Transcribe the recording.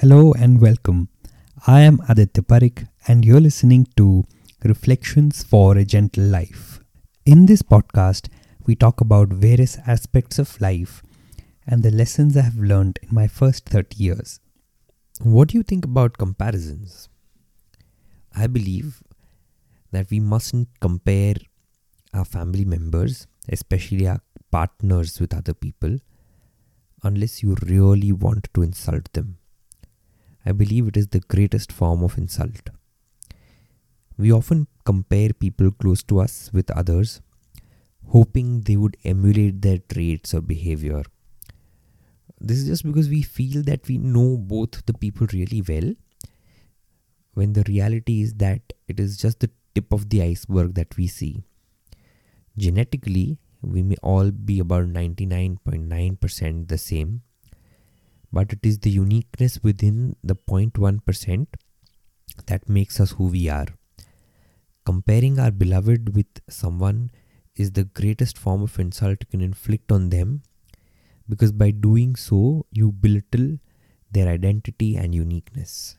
Hello and welcome. I am Aditya Parik and you're listening to Reflections for a Gentle Life. In this podcast, we talk about various aspects of life and the lessons I have learned in my first 30 years. What do you think about comparisons? I believe that we mustn't compare our family members, especially our partners, with other people unless you really want to insult them. I believe it is the greatest form of insult. We often compare people close to us with others, hoping they would emulate their traits or behavior. This is just because we feel that we know both the people really well, when the reality is that it is just the tip of the iceberg that we see. Genetically, we may all be about 99.9% the same, but it is the uniqueness within the 0.1% that makes us who we are. Comparing our beloved with someone is the greatest form of insult you can inflict on them because by doing so, you belittle their identity and uniqueness.